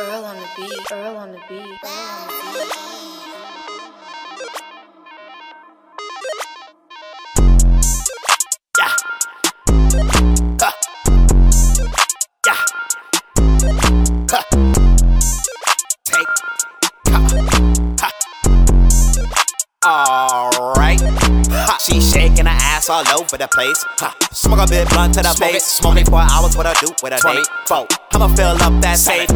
Earl on the beat. Earl on the beat. Earl on the beat. Yeah. Huh. Yeah. Huh. Take. Ha. Ha. Alright. Ha. She shaking her ass all over the place. Ha. Smoke a bit blunt to the Smoke face. it. Smoke it for hours. What I do with a 20. date? Four. I'ma fill up that safe.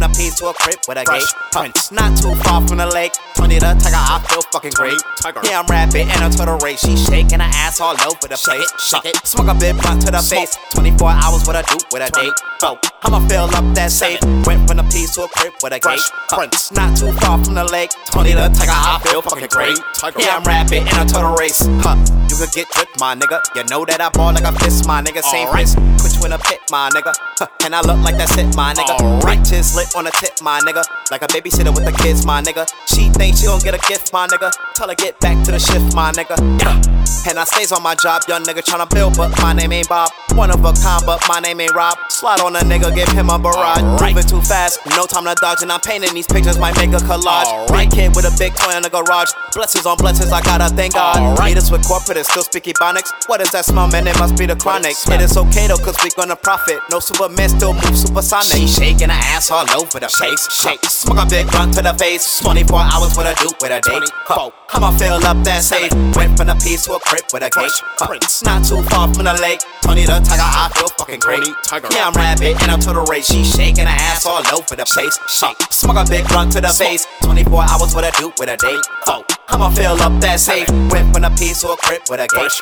The piece to a crib with a Fresh gate. Prince. Not too far from the lake. Tony the tiger, I feel fucking great. Tiger. Yeah, I'm rapping and I'm to the race. She shaking her ass all over the Shake place. it, shake it. Smoke a bit blunt to the Smoke. face. 24 hours, what I do with a date. Four. I'ma fill up that safe. Went from the piece to a crib with a Fresh gate. Prince. Not too far from the lake. Tony the tiger, I feel fucking great. Tiger. Yeah, I'm rapping and I'm to the race. Huh. You could get tricked, my nigga. You know that I ball like a fist, my nigga. Same wrist. Put you in a pit, my nigga. Huh. And I look like that's it, my nigga. Alright. Bitches lit on the tip, my nigga. Like a babysitter with the kids, my nigga. She thinks she gon' get a gift, my nigga. Tell her get back to the shift, my nigga. Yeah. And I stays on my job, young nigga tryna build, but my name ain't Bob. One of a kind, but my name ain't Rob. Slide on a nigga, give him a barrage. Alright. Moving too fast, no time to dodge, and I'm painting these pictures, might make a collage. Alright. Big kid with a big toy in the garage. Blessings on blessings, I gotta thank God. Alright. Leaders with corporate and still speak ebonics. What is that smell, man? It must be the chronic. It is okay though, cause we gonna profit. No Superman still move supersonic. She shaking her ass all over the place. Shake, smoke a big blunt to the face. 24 hours, what I do with a date. Huh. I'ma fill up that safe. Went from the piece to a crib with a gate. Huh. Not too far from the lake. Tony the tiger, I feel fucking great. Tiger. Yeah, I'm rapping and I'm to the race. She shaking her ass all over the place. Shake, smoke a big blunt to the face. 24 hours, what I do with a date. Huh. I'ma fill up that safe. Went from the piece to a crib with a gate.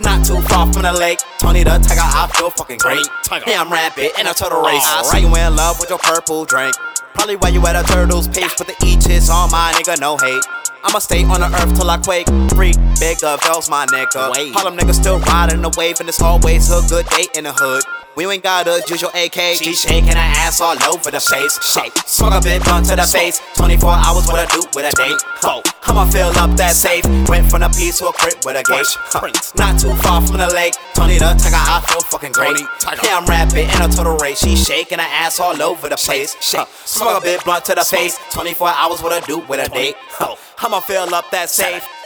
Not too far from the lake. Tony the tiger, I feel fucking great. Tiger. Yeah, I'm rapping and I'm to race. I Alright. see you in love with your purple drink. Probably why you at a turtle's pace, but the each is on my nigga, no hate. I'ma stay on the earth till I quake. Free, bigger, bells, my nigga. Wave. Harlem niggas still riding the wave, and it's always a good day in the hood. We ain't got us use your AK. She shaking her ass all over the place. Shake, smoke a bit blunt to the face. 24 hours, what I do with a date. Huh. I'ma fill up that safe. Went from a piece to a crib with a gate. Huh. Not too far from the lake. Tony the tiger, I feel fucking great. Yeah, I'm rapping in a total to race. She shaking her ass all over the place. Shake, smoke a bit blunt to the face. 24 hours, what I do with a date. Huh. I'ma fill up that safe.